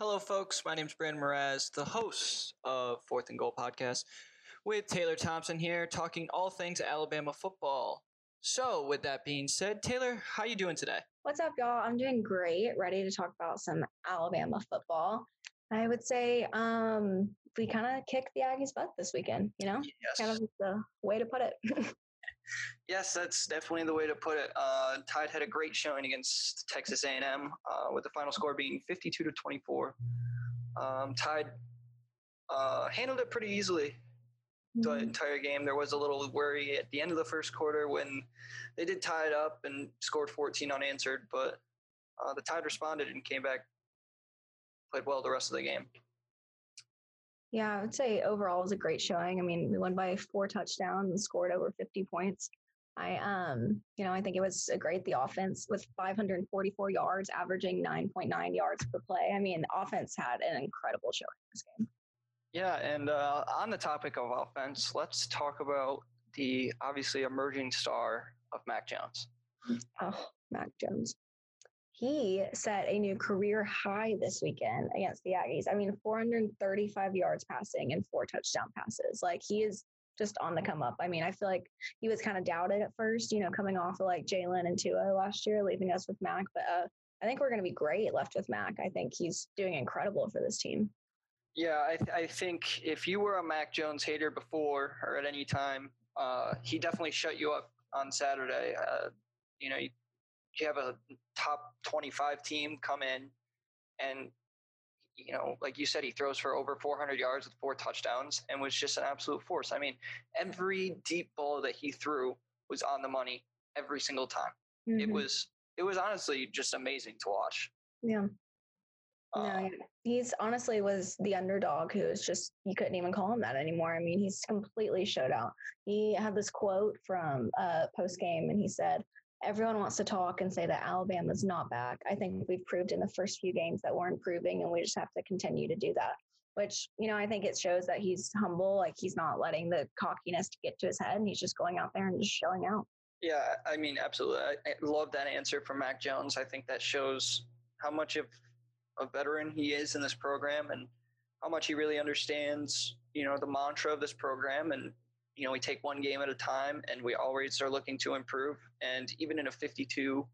Hello, folks. My name is Brandon Mraz, the host of Fourth and Goal podcast, with Taylor Thompson here, talking all things Alabama football. So, with that being said, Taylor, how you doing today? What's up, y'all? I'm doing great. Ready to talk about some Alabama football. I would say um, we kind of kicked the Aggies' butt this weekend. You know, Yes. kind of the way to put it. Yes, that's definitely the way to put it. Uh, Tide had a great showing against Texas A&M, uh, with the final score being 52 to 24. Um, Tide uh, handled it pretty easily the entire game. There was a little worry at the end of the first quarter when they did tie it up and scored 14 unanswered, but uh, the Tide responded and came back, played well the rest of the game. Yeah, I would say overall it was a great showing. I mean, we won by four touchdowns and scored over 50 points. I um, you know, I think it was a great the offense with 544 yards, averaging 9.9 yards per play. I mean, the offense had an incredible showing this game. Yeah, and uh, on the topic of offense, let's talk about the obviously emerging star of Mac Jones. Oh, Mac Jones. He set a new career high this weekend against the Aggies. I mean, 435 yards passing and four touchdown passes. Like he is just on the come up. I mean, I feel like he was kind of doubted at first, you know, coming off of like Jalen and Tua last year, leaving us with Mac. But uh, I think we're going to be great left with Mac. I think he's doing incredible for this team. Yeah, I, th- I think if you were a Mac Jones hater before or at any time, uh, he definitely shut you up on Saturday. Uh, you know, you, you have a top 25 team come in and you know, like you said, he throws for over 400 yards with four touchdowns and was just an absolute force. I mean, every deep ball that he threw was on the money every single time. It Mhm. was it was honestly just amazing to watch. yeah. Uh, No, he's honestly was the underdog who is just you couldn't even call him that anymore. I mean, he's completely showed out. He had this quote from uh post game and he said, Everyone wants to talk and say that Alabama's not back. I think we've proved in the first few games that we're improving and we just have to continue to do that. Which, you know, I think it shows that he's humble, like he's not letting the cockiness get to his head and he's just going out there and just showing out. Yeah, I mean, absolutely. I, love that answer from Mac Jones. I think that shows how much of a veteran he is in this program and how much he really understands, you know, the mantra of this program. And, you know, we take one game at a time and we always are looking to improve. And even in a 52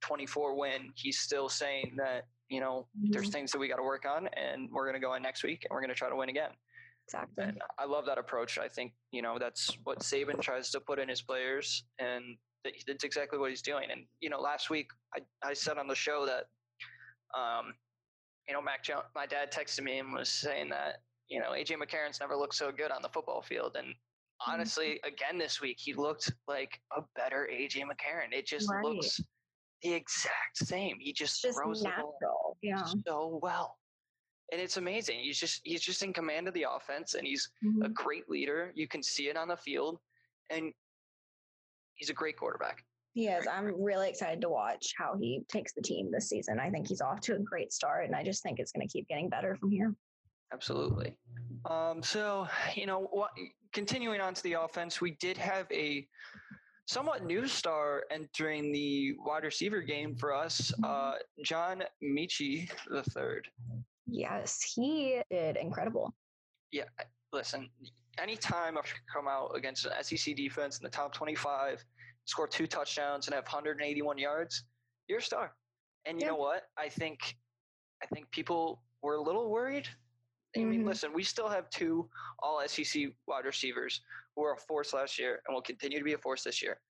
24 win, he's still saying that, you know, there's Mhm. things that we got to work on and we're going to go in next week and we're going to try to win again. Exactly. And I love that approach. I think, you know, that's what Saban tries to put in his players, and that's exactly what he's doing. And, you know, last week I, I said on the show that, um, you know, Mac Jones, my dad texted me and was saying that, you know, AJ McCarron's never looked so good on the football field. And honestly, again this week, he looked like a better AJ McCarron. It just Right. looks the exact same. He just, just throws the ball. Yeah. so well. And it's amazing. He's just he's just in command of the offense and he's a Mhm. great leader. You can see it on the field, and he's a great quarterback. He is. I'm really excited to watch how he takes the team this season. I think he's off to a great start, and I just think it's going to keep getting better from here. Absolutely. Um, so you know what? Continuing on to the offense, we did have a somewhat new star entering the wide receiver game for us. Uh, John Metchie the third. Yes, he did incredible. Yeah, listen. Anytime I come out against an SEC defense in the top twenty-five, score two touchdowns, and have 181 yards, you're a star. And you Yeah. know what? I think, I think people were a little worried. I mean, Mhm. listen, we still have two All SEC wide receivers who were a force last year and will continue to be a force this year.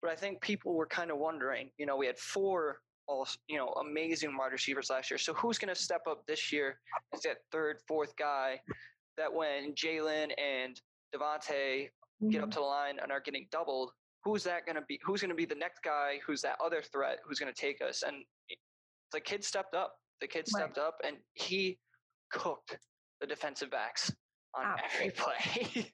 But I think people were kind of wondering. You know, we had four all you know amazing wide receivers last year. So who's going to step up this year as that third, fourth guy that when Jalen and DeVonta get up Mhm. to the line and are getting doubled, who's that going to be? Who's going to be the next guy? Who's that other threat? Who's going to take us? And the kid stepped up. The kid Right. stepped up, and he cooked the defensive backs on every play.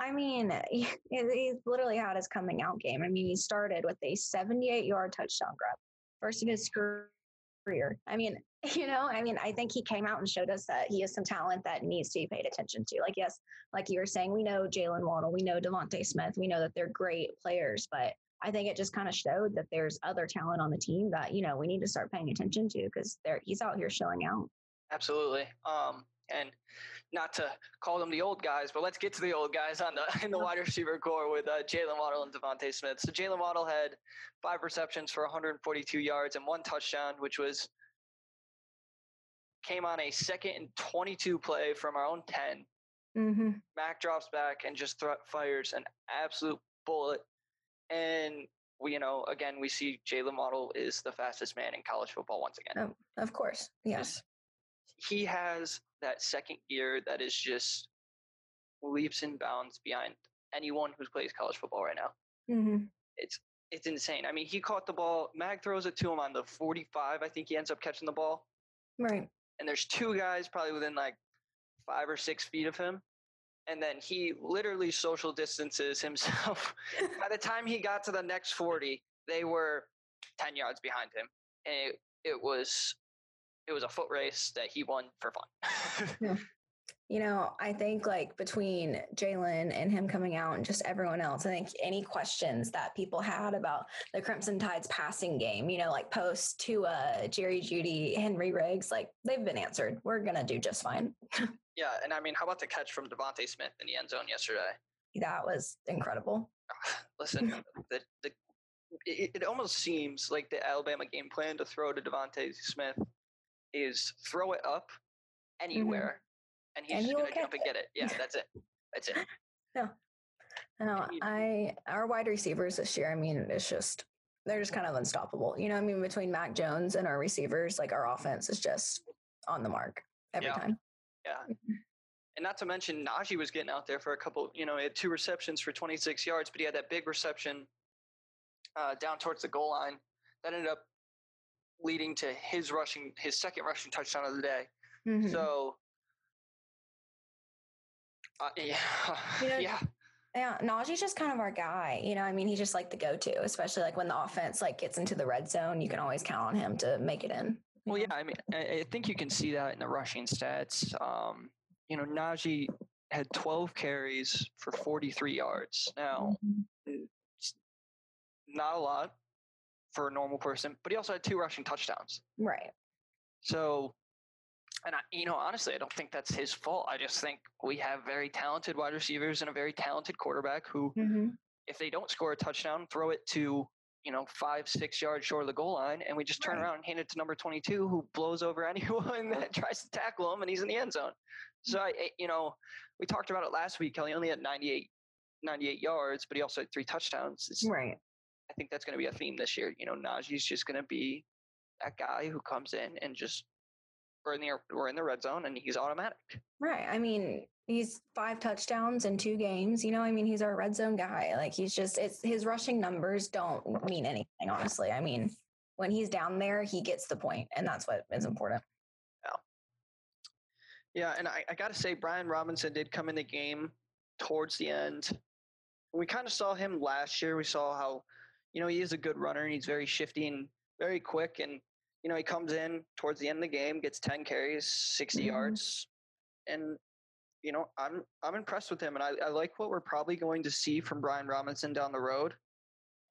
I mean, he, he's literally had his coming out game. I mean, he started with a 78 yard touchdown grab, first of his career. I mean, you know, I mean, I think he came out and showed us that he has some talent that needs to be paid attention to. Like, yes, like you were saying, we know Jalen Waddle, we know DeVonta Smith, we know that they're great players, but I think it just kind of showed that there's other talent on the team that you know we need to start paying attention to because they're he's out here showing out. Absolutely. Um, and not to call them the old guys, but let's get to the old guys on the in the wide receiver core with uh, Jalen Waddle and DeVonta Smith. So Jalen Waddle had five receptions for 142 yards and one touchdown, which was came on a second and 22 play from our own 10. Mm-hmm. Mac drops back and just th- fires an absolute bullet. And we, you know, again, we see Jalen Waddle is the fastest man in college football once again. Oh, of course. Yes. He has that second gear that is just leaps and bounds behind anyone who plays college football right now. Mm-hmm. It's it's insane. I mean, he caught the ball. Mac throws it to him on the 45. I think he ends up catching the ball. Right. And there's two guys probably within like five or six feet of him. And then he literally social distances himself. By the time he got to the next 40, they were 10 yards behind him. And it, it was it was a foot race that he won for fun. You know, I think like between Jalen and him coming out and just everyone else, I think any questions that people had about the Crimson Tide's passing game, you know, like post to uh, Jerry Jeudy, Henry Ruggs, like they've been answered. We're gonna do just fine. yeah, and I mean, how about the catch from DeVonta Smith in the end zone yesterday? That was incredible. Listen, the, the it, it almost seems like the Alabama game plan to throw to DeVonta Smith is throw it up anywhere and he's And just gonna jump catch and get it. Yeah, that's it. That's it. No, He- I our wide receivers this year, I mean, it's just they're just kind of unstoppable. You know, I mean, between Mac Jones and our receivers, like our offense is just on the mark every Yeah. time. Yeah. And not to mention Najee was getting out there for a couple, you know, he had two receptions for 26 yards, but he had that big reception uh, down towards the goal line that ended up leading to his rushing, his second rushing touchdown of the day. Mhm. So, uh, yeah, You know, yeah, Yeah, Najee's just kind of our guy. You know, I mean, he's just like the go-to, especially like when the offense like gets into the red zone. You can always count on him to make it in. Well, yeah, I mean, I, think you can see that in the rushing stats. Um, you know, Najee had 12 carries for 43 yards. Now, Mhm. not a lot for a normal person, but he also had two rushing touchdowns. Right. So, and I, you know, honestly, I don't think that's his fault. I just think we have very talented wide receivers and a very talented quarterback who, hmm if they don't score a touchdown, throw it to you know five, six yards short of the goal line, and we just turn Right. around and hand it to number twenty-two, who blows over anyone that tries to tackle him, and he's in the end zone. So, I, I- you know, we talked about it last week. Kelly only had 98, 98 yards, but he also had three touchdowns. It's, Right. I think that's going to be a theme this year. You know, Najee's just going to be that guy who comes in and just we're in the we're in the red zone and he's automatic. Right. I mean, he's five touchdowns in two games. You know, I mean, he's our red zone guy. Like he's just it's his rushing numbers don't mean anything, honestly. I mean, when he's down there, he gets the point, and that's what is important. Yeah, and I, I got to say, Brian Robinson did come in the game towards the end. We kind of saw him last year. We saw how, you know, he is a good runner and he's very shifty and very quick. And you know, he comes in towards the end of the game, gets ten carries, 60 Mhm. yards, and you know, I'm I'm impressed with him, and I, I like what we're probably going to see from Brian Robinson down the road.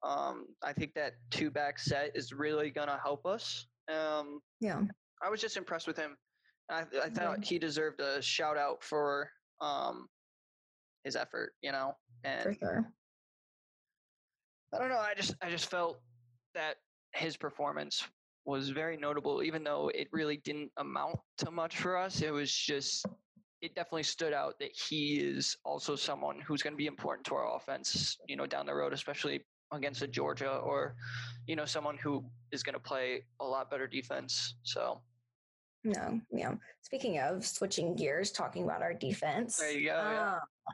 Um, I think that two back set is really going to help us. Um, Yeah. I was just impressed with him. I, I thought he deserved a shout out for um, his effort, you know. For And sure. I don't know. I just I just felt that his performance was very notable, even though it really didn't amount to much for us. It was just it definitely stood out that he is also someone who's going to be important to our offense, you know, down the road, especially against a Georgia or, you know, someone who is going to play a lot better defense. So No, yeah. Speaking of switching gears, talking about our defense. There you go, yeah. uh,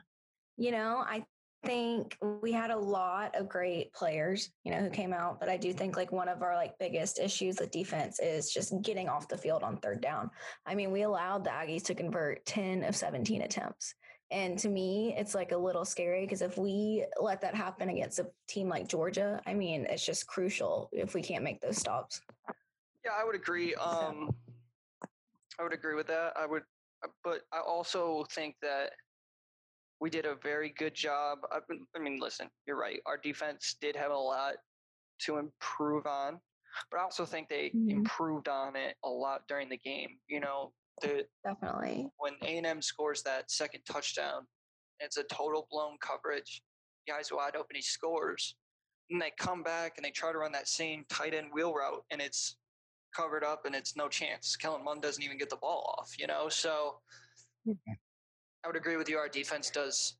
you know, I think we had a lot of great players, you know, who came out, but I do think like one of our like biggest issues with defense is just getting off the field on third down. I mean, we allowed the Aggies to convert 10 of 17 attempts. And to me, it's like a little scary because if we let that happen against a team like Georgia, I mean, it's just crucial if we can't make those stops. Yeah, I would agree. Um, I would agree with that. I would, uh, but I also think that we did a very good job. I mean- I mean, listen, you're right. Our defense did have a lot to improve on, but I also think they Mhm. improved on it a lot during the game. You know, The, Definitely. when A&M scores that second touchdown, it's a total blown coverage. The guy's wide open, he scores. And they come back and they try to run that same tight end wheel route, and it's covered up and it's no chance. Kellen Mond doesn't even get the ball off, you know? So I would agree with you. Our defense does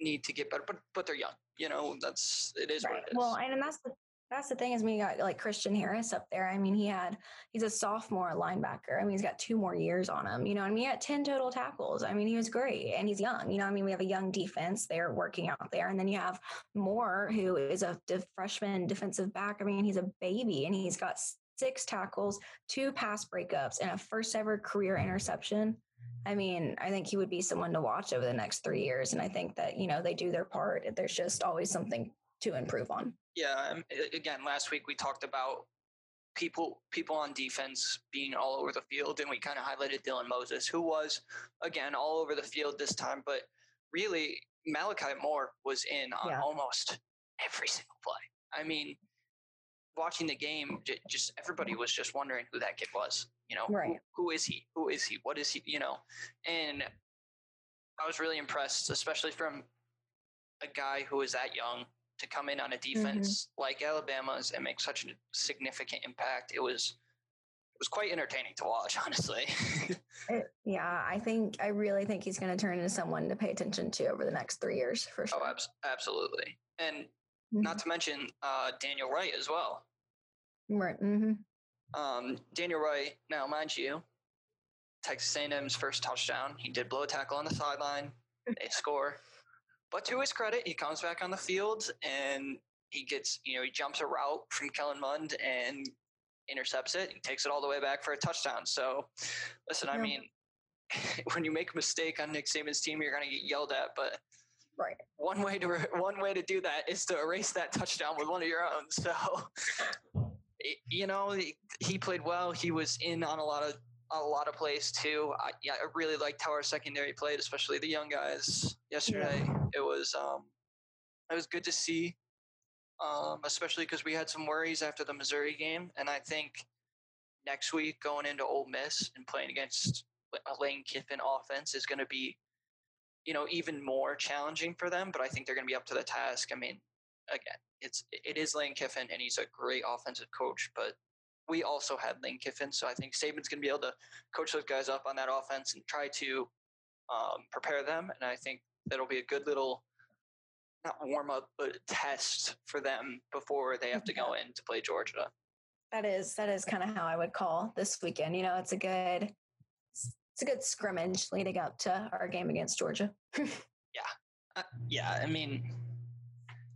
need to get better, but but they're young. You know, that's it is Right. what it is. Well, and, and that's the that's the thing is we got like Christian Harris up there. I mean, he had he's a sophomore linebacker. I mean, he's got two more years on him. You know, I mean, he had ten total tackles. I mean, he was great, and he's young. You know, I mean, we have a young defense. They're working out there, and then you have Moore, who is a freshman defensive back. I mean, he's a baby, and he's got six tackles, two pass breakups, and a first ever career interception. I mean, I think he would be someone to watch over the next three years, and I think that you know they do their part. There's just always something to improve on. Yeah, um, again, last week we talked about people people on defense being all over the field, and we kind of highlighted Dylan Moses, who was again all over the field this time. But really, Malachi Moore was in on Yeah. almost every single play. I mean, watching the game, j- just everybody was just wondering who that kid was. You know, who- Right. who is he? Who is he? What is he? You know, and I was really impressed, especially from a guy who is that young to come in on a mm-hmm. defense like Alabama's and make such a significant impact. It was it was quite entertaining to watch, honestly. It- yeah, I think I really think he's going to turn into someone to pay attention to over the next three years for oh, sure. abs- absolutely. And Mhm. not to mention uh, Daniel Wright as well. Right. hmm Um, Daniel Wright, now mind you, Texas A&M's first touchdown, he did blow a tackle on the sideline. They score, but to his credit, he comes back on the field and he gets, you know, he jumps a route from Kellen Mond and intercepts it. He takes it all the way back for a touchdown. So, listen, I mean, when you make a mistake on Nick Saban's team, you're going to get yelled at, but Right. one way to one way to do that is to erase that touchdown with one of your own. So, you know, he, he played well. He was in on a lot of a lot of plays too. I, yeah, I really liked how our secondary played, especially the young guys. Yesterday, it was um, it was good to see, um, especially because we had some worries after the Missouri game, and I think next week going into Ole Miss and playing against a Lane Kiffin offense is going to be you know even more challenging for them but i think they're going to be up to the task i mean again it's it is lane kiffin and he's a great offensive coach but we also had lane kiffin so i think saban's going to be able to coach those guys up on that offense and try to um, prepare them and i think that'll be a good little not warm up but test for them before they have to go in to play georgia That is that is kind of how I would call this weekend. You know, it's a good it's a good scrimmage leading up to our game against Georgia. Uh, yeah, I mean,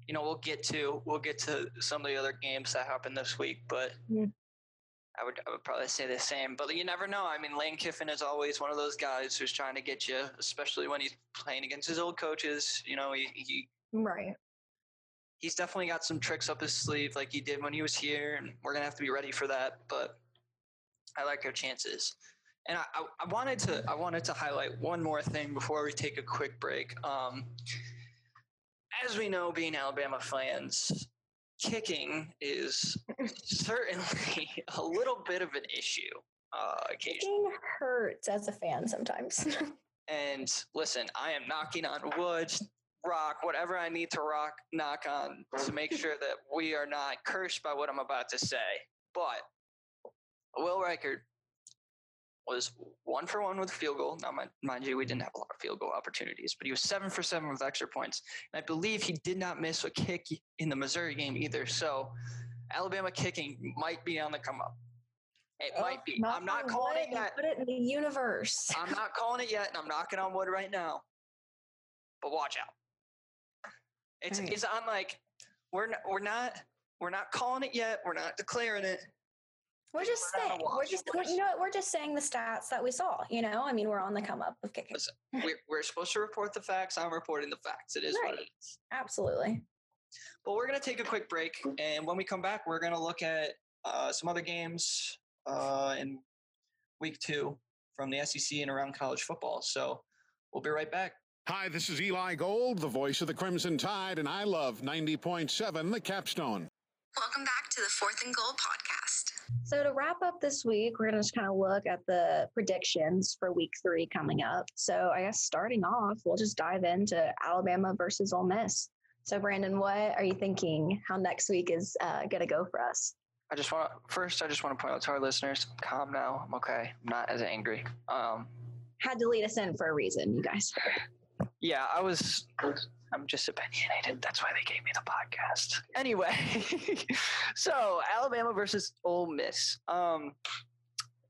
you know, we'll get to we'll get to some of the other games that happen this week, but Yeah. I would I would probably say the same. But you never know. I mean, Lane Kiffin is always one of those guys who's trying to get you, especially when he's playing against his old coaches. You know, he, he Right. he's definitely got some tricks up his sleeve, like he did when he was here, and we're gonna have to be ready for that. But I like our chances. And I, I, wanted to I wanted to highlight one more thing before we take a quick break. Um, as we know, being Alabama fans, kicking is certainly a little bit of an issue uh, occasionally. Kicking hurts as a fan sometimes. And listen, I am knocking on wood, rock, whatever I need to rock, knock on to make sure that we are not cursed by what I'm about to say. But Will Reichard was one for one with field goal. Now, mind, mind you, we didn't have a lot of field goal opportunities, but he was seven for seven with extra points. And I believe he did not miss a kick in the Missouri game either. So Alabama kicking might be on the come up. It oh, might be. Knock I'm not calling wood it yet. Put it in the universe. I'm not calling it yet, and I'm knocking on wood right now. But watch out. It's Alright. it's on like we're not, we're not we're not calling it yet. We're not declaring it. We're just We're saying, we're just, we're, you know, what, we're just saying the stats that we saw. You know, I mean, we're on the come up of kicking. Listen, we're, we're supposed to report the facts. I'm reporting the facts. It is what Right. it is. Absolutely. But we're gonna take a quick break, and when we come back, we're gonna look at uh, some other games uh, in week two from the SEC and around college football. So we'll be right back. Hi, this is Eli Gold, the voice of the Crimson Tide, and I love 90.7 The Capstone. Welcome back to the Fourth and Goal podcast. So to wrap up this week, we're gonna just kind of look at the predictions for week three coming up. So I guess starting off, we'll just dive into Alabama versus Ole Miss. So Brandon, what are you thinking? How next week is uh, gonna go for us? I just want first. I just want to point out to our listeners: calm now. I'm okay. I'm not as angry. Um, Had to lead us in for a reason, you guys. yeah, I was. I'm just opinionated. That's why they gave me the podcast. Anyway, so Alabama versus Ole Miss. Um,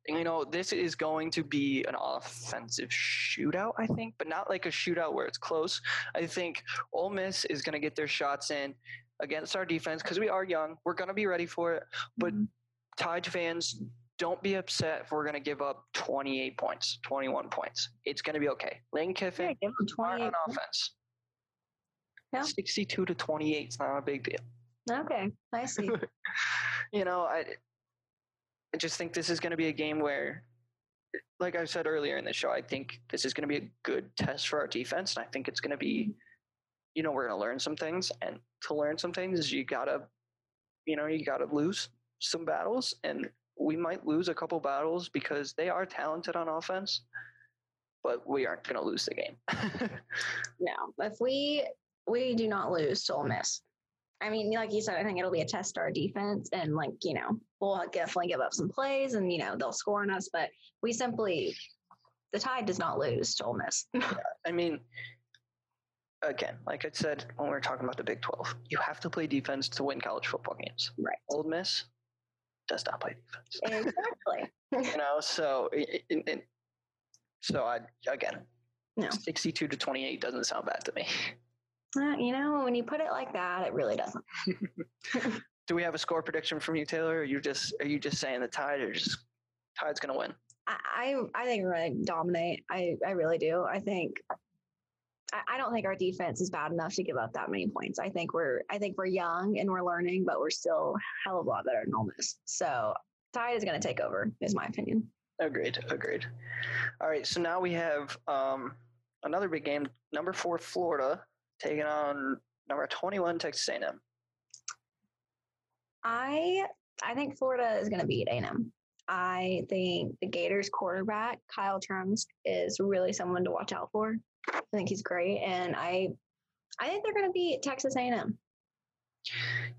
you know, this is going to be an offensive shootout, I think, but not like a shootout where it's close. I think Ole Miss is going to get their shots in against our defense because we are young. We're going to be ready for it. But Mhm. Tide fans, don't be upset if we're going to give up 28 points, 21 points. It's going to be okay. Lane Yeah, Kiffin, give them smart 28 on offense. Yeah. 62 to 28 is not a big deal. Okay, I see. you know, I, I just think this is going to be a game where, like I said earlier in the show, I think this is going to be a good test for our defense. And I think it's going to be, you know, we're going to learn some things. And to learn some things, you got to, you know, you got to lose some battles. And we might lose a couple battles because they are talented on offense, but we aren't going to lose the game. No, if we we do not lose to Ole Miss. I mean, like you said, I think it'll be a test to our defense, and like you know, we'll definitely give up some plays, and you know they'll score on us. But we simply, the Tide does not lose to Ole Miss. I mean, again, like I said when we were talking about the Big 12, you have to play defense to win college football games. Right. Ole Miss does not play defense. exactly. you know, so it, it, it- so I again, No. 62 to 28 doesn't sound bad to me. Uh, you know, when you put it like that, it really doesn't. Do we have a score prediction from you, Taylor? Or are you just are you just saying the Tide or just Tide's gonna win? I I think we're gonna dominate. I I really do. I think. I I don't think our defense is bad enough to give up that many points. I think we're I think we're young and we're learning, but we're still hell of a lot better than Ole Miss. So Tide is going to take over, is my opinion. Agreed. Agreed. All right. So now we have um, another big game. Number four, Florida, taking on number 21, Texas A&M. I I think Florida is going to beat A&M. I think the Gators quarterback Kyle Trask is really someone to watch out for. I think he's great, and I I think they're going to beat Texas A&M.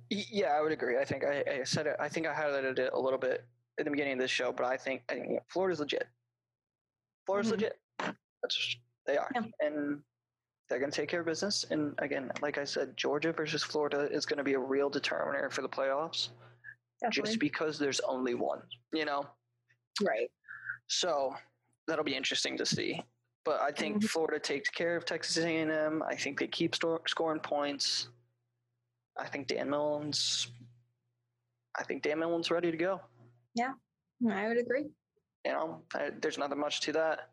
Yeah, I would agree. I think I, I said it. I think I highlighted it a little bit in the beginning of this show, but I think I think Florida's legit. Florida's Mhm. legit. That's just, they are, Yeah. and they're going to take care of business. And again, like I said, Georgia versus Florida is going to be a real determiner for the playoffs, Definitely. just because there's only one. You know, right. So that'll be interesting to see. But I think Mhm. Florida takes care of Texas A&M. I think they keep sto- scoring points. I think Dan Mullen's. I think Dan Mullen's ready to go. Yeah, I would agree. You know, I, there's nothing much to that.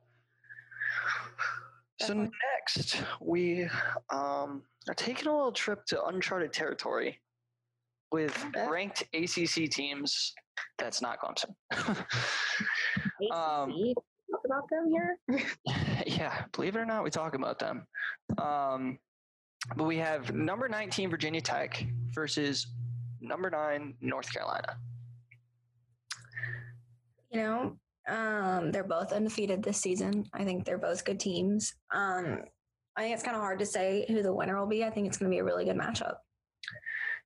So Definitely. next, we um, are taking a little trip to uncharted territory with Okay. ranked ACC teams. That's not Clemson. Um, talk about them here. yeah, believe it or not, we talk about them. Um, but we have number 19 Virginia Tech versus number nine North Carolina. You know, um, they're both undefeated this season. I think they're both good teams. Um, I think it's kind of hard to say who the winner will be. I think it's going to be a really good matchup.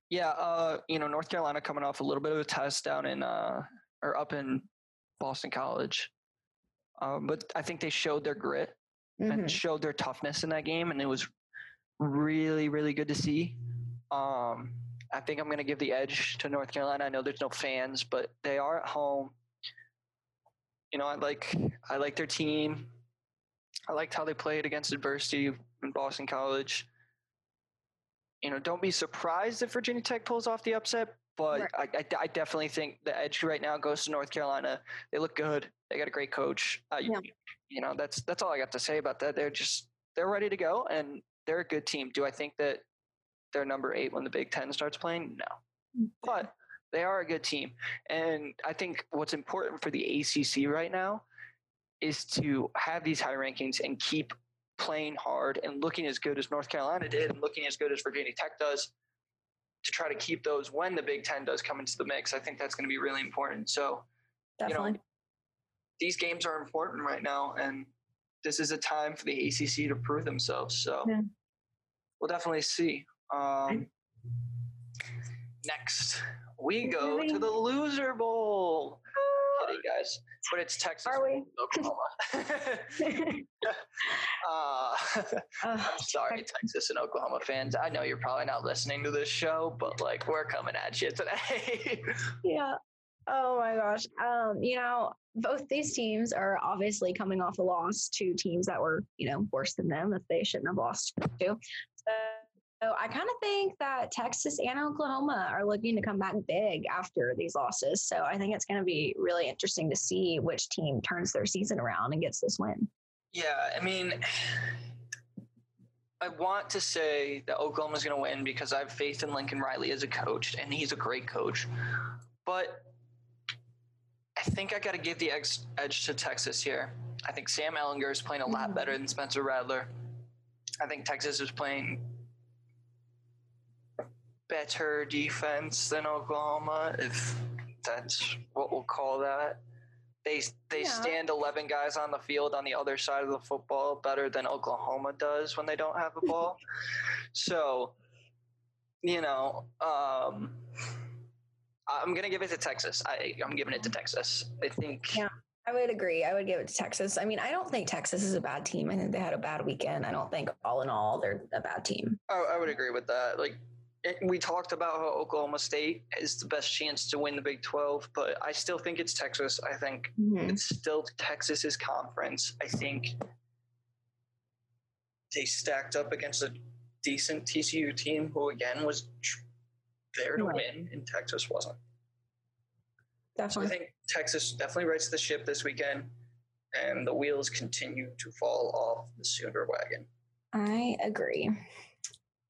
Yeah, uh, you know North Carolina coming off a little bit of a test down in uh, or up in Boston College, um, but I think they showed their grit Mhm. and showed their toughness in that game, and it was really, really good to see. Um, I think I'm going to give the edge to North Carolina. I know there's no fans, but they are at home. You know, I like I like their team. I liked how they played against adversity in Boston College. You know, don't be surprised if Virginia Tech pulls off the upset, but I, I, I definitely think the edge right now goes to North Carolina. They look good. They got a great coach. Uh, you- Yeah. you know, that's that's all I got to say about that. They're just they're ready to go, and they're a good team. Do I think that they're number eight when the Big Ten starts playing? No, but they are a good team, and I think what's important for the ACC right now is to have these high rankings and keep playing hard and looking as good as North Carolina did, and looking as good as Virginia Tech does. to try to keep those when the Big Ten does come into the mix. I think that's going to be really important. So Definitely. you know, these games are important right now, and this is a time for the ACC to prove themselves. So Yeah. we'll definitely see. Um, next, we go to the Loser Bowl. Kidding, guys, but it's Texas, Are we? Oklahoma. uh, I'm sorry, Texas and Oklahoma fans. I know you're probably not listening to this show, but like we're coming at you today. yeah. Oh my gosh. Um, you know, both these teams are obviously coming off a loss to teams that were, you know, worse than them that they shouldn't have lost to. I kind of think that Texas and Oklahoma are looking to come back big after these losses. So I think it's going to be really interesting to see which team turns their season around and gets this win. yeah, I mean, I want to say that Oklahoma's going to win because I have faith in Lincoln Riley as a coach, and he's a great coach. But I think I got to give the edge, edge to Texas here. I think Sam Ehlinger is playing a lot mm-hmm. better than Spencer Rattler. I think Texas is playing better defense than Oklahoma, if that's what we'll call that. They they Yeah. stand eleven guys on the field on the other side of the football better than Oklahoma does when they don't have a ball. so, you know, um, I'm gonna give it to Texas. I I'm giving it to Texas. I think. Yeah. I would agree. I would give it to Texas. I mean, I don't think Texas is a bad team. I think they had a bad weekend. I don't think all in all they're a bad team. I, I would agree with that. Like we talked about how Oklahoma State is the best chance to win the Big 12, but I still think it's Texas. I think Mhm. it's still Texas's conference. I think they stacked up against a decent TCU team who again was there to Right. win and Texas wasn't. So I think Texas definitely rights the ship this weekend and the wheels continue to fall off the Sooner wagon. I agree.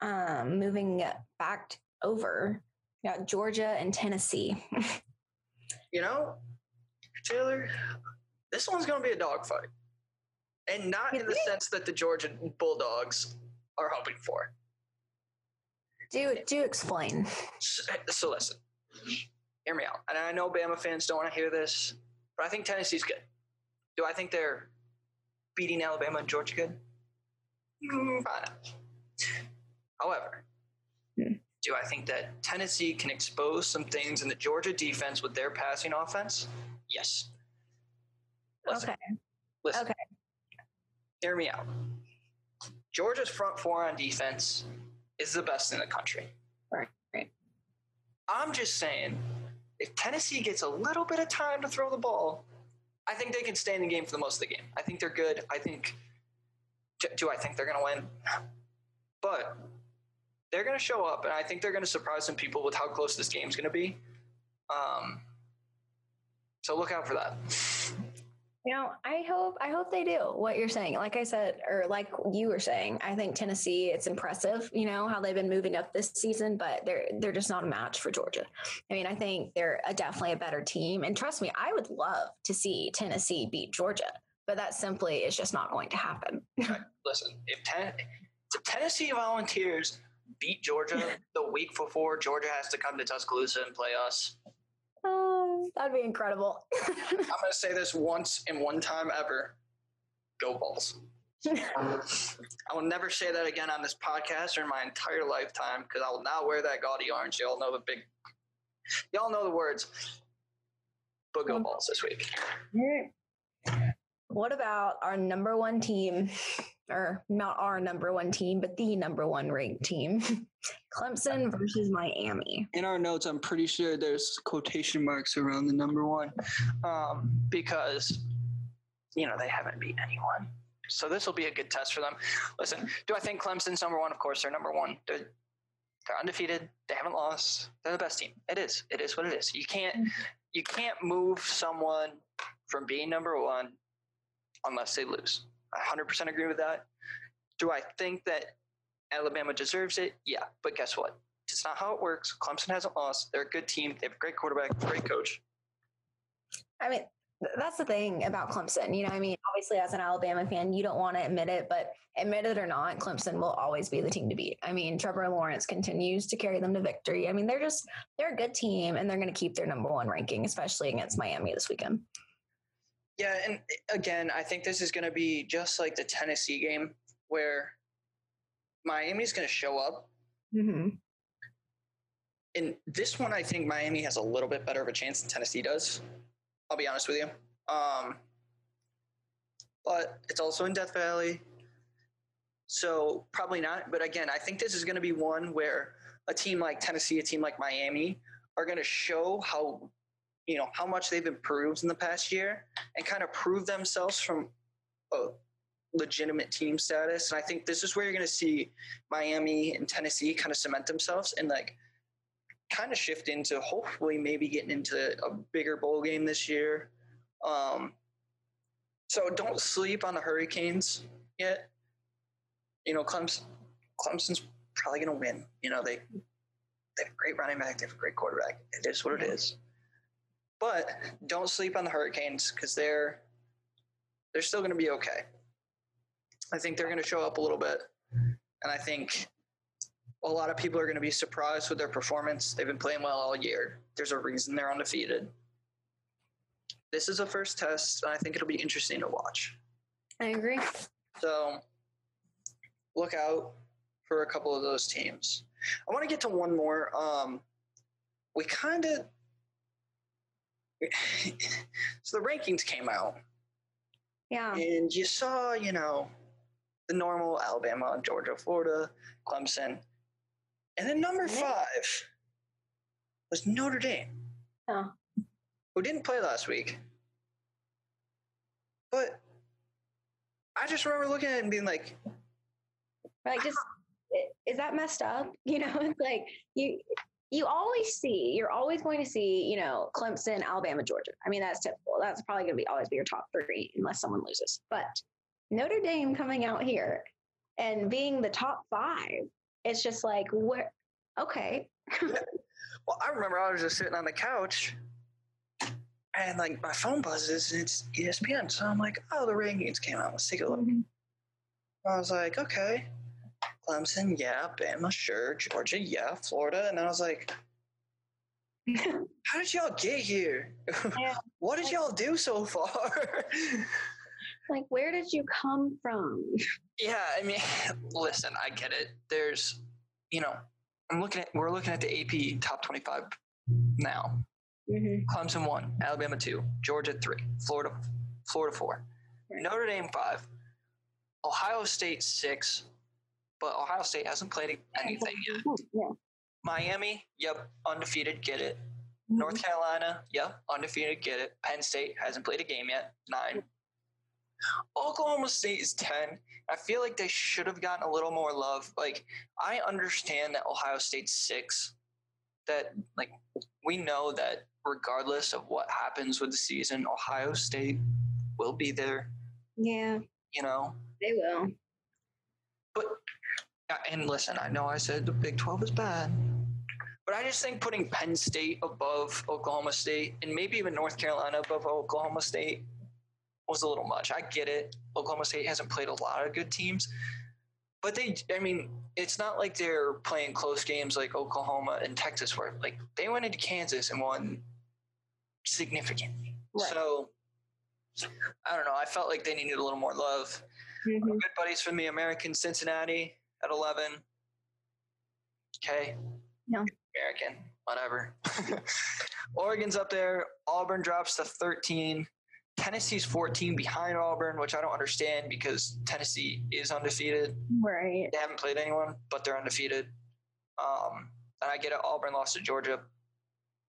Um, moving back over, we got Georgia and Tennessee. you know, Taylor, this one's going to be a dogfight. And not You in the sense that the Georgia Bulldogs are hoping for. do do explain. So, so listen, hear me out. And I know Bama fans don't want to hear this, but I think Tennessee's good. Do I think they're beating Alabama and Georgia good? Mm. However, Hmm. do I think that Tennessee can expose some things in the Georgia defense with their passing offense? Yes. Listen, Okay. Listen. Okay. Hear me out. Georgia's front four on defense is the best in the country. Right, right. I'm just saying, if Tennessee gets a little bit of time to throw the ball, I think they can stay in the game for the most of the game. I think they're good. I think. Do, do I think they're going to win? But they're going to show up, and I think they're going to surprise some people with how close this game's going to be. Um, so look out for that. You know, I hope I hope they do what you're saying. Like I said, or like you were saying, I think Tennessee. It's impressive, you know, how they've been moving up this season, but they're they're just not a match for Georgia. I mean, I think they're a, definitely a better team, and trust me, I would love to see Tennessee beat Georgia, but that simply is just not going to happen. listen, if, ten, if Tennessee Volunteers beat Georgia the week before Georgia has to come to Tuscaloosa and play us, Oh, that'd be incredible. I'm going to say this once and one time ever go Vols. I will never say that again on this podcast or in my entire lifetime because I will not wear that gaudy orange. Y'all know the big, y'all know the words. But go mm. Vols this week. What about our number one team, or not our number one team, but the number one ranked team, Clemson versus Miami? in our notes, I'm pretty sure there's quotation marks around the number one um, because, you know, they haven't beat anyone. So this will be a good test for them. Listen, do I think Clemson's number one? Of course, they're number one. They're, they're undefeated. They haven't lost. They're the best team. It is. It is what it is. You can't. You can't move someone from being number one unless they lose. I 100% agree with that. Do I think that Alabama deserves it? Yeah, but guess what? It's not how it works. Clemson hasn't lost. They're a good team. They have a great quarterback, great coach. I mean, that's the thing about Clemson. You know, I mean, obviously, as an Alabama fan, you don't want to admit it, but admit it or not, Clemson will always be the team to beat. I mean, Trevor Lawrence continues to carry them to victory. I mean, they're just they're a good team, and they're going to keep their number one ranking, especially against Miami this weekend. Yeah, and again, I think this is going to be just like the Tennessee game, where Miami's going to show up. Mm-hmm. In this one, I think Miami has a little bit better of a chance than Tennessee does. I'll be honest with you. Um, but it's also in Death Valley. So probably not. But again, I think this is going to be one where a team like Tennessee, a team like Miami are going to show how, you know, how much they've improved in the past year and kind of prove themselves from a legitimate team status. And I think this is where you're going to see Miami and Tennessee kind of cement themselves and like kind of shift into hopefully maybe getting into a bigger bowl game this year. Um, so don't sleep on the Hurricanes yet. You know, Clemson, Clemson's probably going to win. You know, they they have a great running back, they have a great quarterback. It is what it is. But don't sleep on the Hurricanes because they're they're still going to be okay. I think they're going to show up a little bit, and I think a lot of people are going to be surprised with their performance. They've been playing well all year. There's a reason they're undefeated. This is a first test, and I think it'll be interesting to watch. I agree. So look out for a couple of those teams. I want to get to one more. Um, we kind of so the rankings came out, Yeah. and you saw, you know, the normal Alabama, Georgia, Florida, Clemson, and then number five was Notre Dame, Oh. who didn't play last week. But I just remember looking at it and being like, Like, just i- is that messed up? You know, it's like you you always see, you're always going to see, you know, Clemson, Alabama, Georgia. I mean, that's typical. That's probably going to be always be your top three unless someone loses. But Notre Dame coming out here and being the top five, it's just like, where? Okay, Well, I remember I was just sitting on the couch and like my phone buzzes and it's ESPN. So I'm like, oh, the rankings came out. Let's take a look. Mm-hmm. I was like, okay. Clemson, yeah. Bama, sure. Georgia, yeah. Florida. And then I was like, how did y'all get here? Yeah. what did y'all do so far? like where did you come from? yeah, I mean, listen, I get it. There's, you know, I'm looking at, we're looking at the AP top 25 now. Mhm. Clemson one, Alabama two, Georgia three, Florida Florida four, Right. Notre Dame five, Ohio State six, but Ohio State hasn't played anything yet. Yeah. Miami, yep, undefeated, get it. North Carolina, yep, undefeated, get it. Penn State hasn't played a game yet, nine. Oklahoma State is ten. I feel like they should have gotten a little more love. Like I understand that Ohio State's six. That like we know that regardless of what happens with the season, Ohio State will be there. Yeah, You know, they will. but and listen, I know I said the Big Twelve is bad, but I just think putting Penn State above Oklahoma State and maybe even North Carolina above Oklahoma State was a little much. I get it. Oklahoma State hasn't played a lot of good teams, but they, I mean, it's not like they're playing close games like Oklahoma and Texas, were. like they went into Kansas and won significantly. Right. So I don't know. I felt like they needed a little more love. Mhm. Good buddies from the American Cincinnati at 11. Okay. Yeah. American, whatever. Oregon's up there. Auburn drops to 13. Tennessee's 14 behind Auburn, which I don't understand because Tennessee is undefeated. Right. They haven't played anyone, but they're undefeated. Um, and I get it. Auburn lost to Georgia,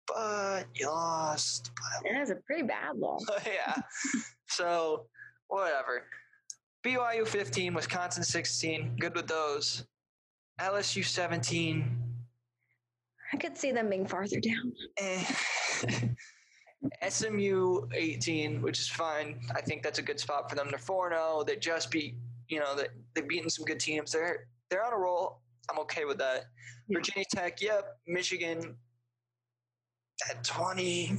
but you lost. And it's a pretty bad loss. yeah. So whatever. BYU 15, Wisconsin 16. Good with those. LSU 17. I could see them being farther down. Eh. SMU 18, which is fine. I think that's a good spot for them. They're 4 0. They just beat, you know, they, they've beaten some good teams. They're they're on a roll. I'm okay with that. Yeah. Virginia Tech, yep. Michigan at 20.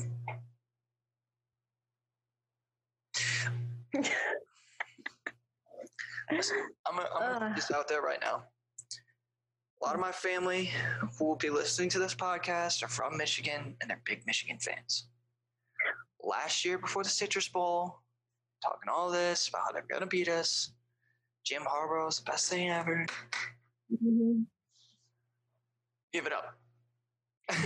Listen, I'm gonna, I'm gonna put this out there right now. A lot of my family who will be listening to this podcast are from Michigan and they're big Michigan fans. Last year, before the Citrus Bowl, talking all this about how they're gonna beat us. Jim Harbaugh is the best thing ever. Mhm. Give it up.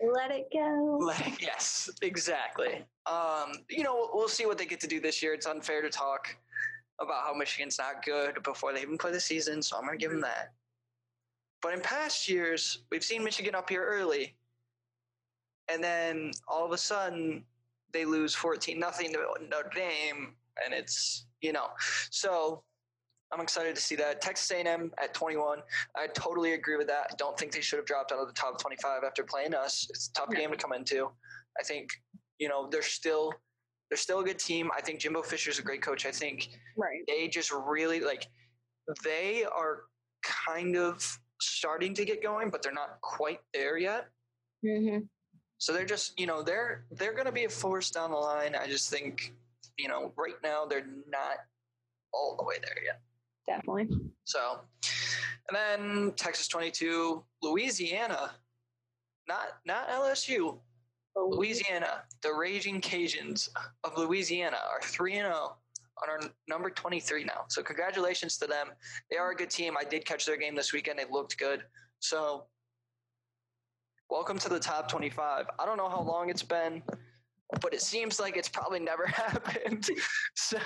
Let it go. Like, yes, exactly. Um, you know, we'll see what they get to do this year. It's unfair to talk about how Michigan's not good before they even play the season, so I'm going to give them mm-hmm. that. But in past years, we've seen Michigan up here early, and then all of a sudden they lose 14 nothing to Notre Dame, and it's you know. So I'm excited to see that Texas A&M at 21. I totally agree with that. I don't think they should have dropped out of the top 25 after playing us. It's a tough Yeah. game to come into. I think you know they're still they're still a good team. I think Jimbo Fisher's a great coach. I think Right. they just really like they are kind of starting to get going, but they're not quite there yet. hmm So they're just you know they're they're going to be a force down the line. I just think you know right now they're not all the way there yet. Definitely. So, and then Texas 22, Louisiana, not not LSU, Louisiana, the Raging Cajuns of Louisiana are 3 and 0 on our number 23 now. So congratulations to them. They are a good team. I did catch their game this weekend. They looked good. So welcome to the top 25. I don't know how long it's been, but it seems like it's probably never happened. So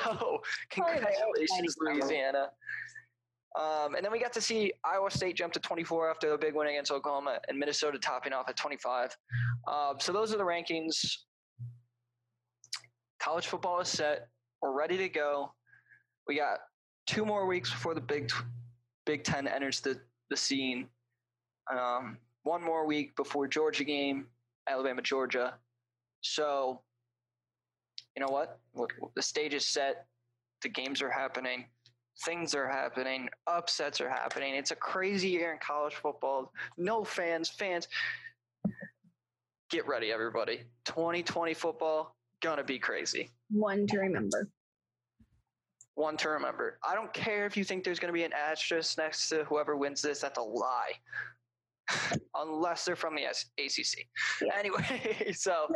congratulations. Louisiana. Um, and then we got to see Iowa State jump to 24 after a big win against Oklahoma, and Minnesota topping off at 25. Um, so those are the rankings. College football is set. We're ready to go. We got two more weeks before the Big Big Ten enters the the scene. Um, one more week before Georgia game, Alabama Georgia. So, you know what? The stage is set. The games are happening. Things are happening. Upsets are happening. It's a crazy year in college football. No fans. Fans. Get ready, everybody. 2020 football gonna be crazy. One to remember. One to remember. I don't care if you think there's to be an asterisk next to whoever wins this. That's a lie. Unless they're from the ACC. Yeah. Anyway, so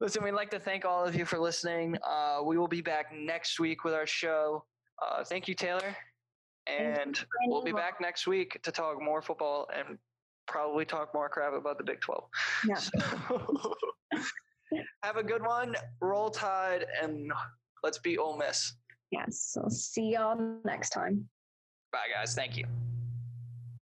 listen, we'd like to thank all of you for listening. Uh, we will be back next week with our show. Uh, thank you, Taylor. And we'll be back next week to talk more football and probably talk more crap about the Big 12. Yeah. So, have a good one. Roll Tide and let's beat Ole Miss. Yes. So see y'all next time. Bye, guys. Thank you.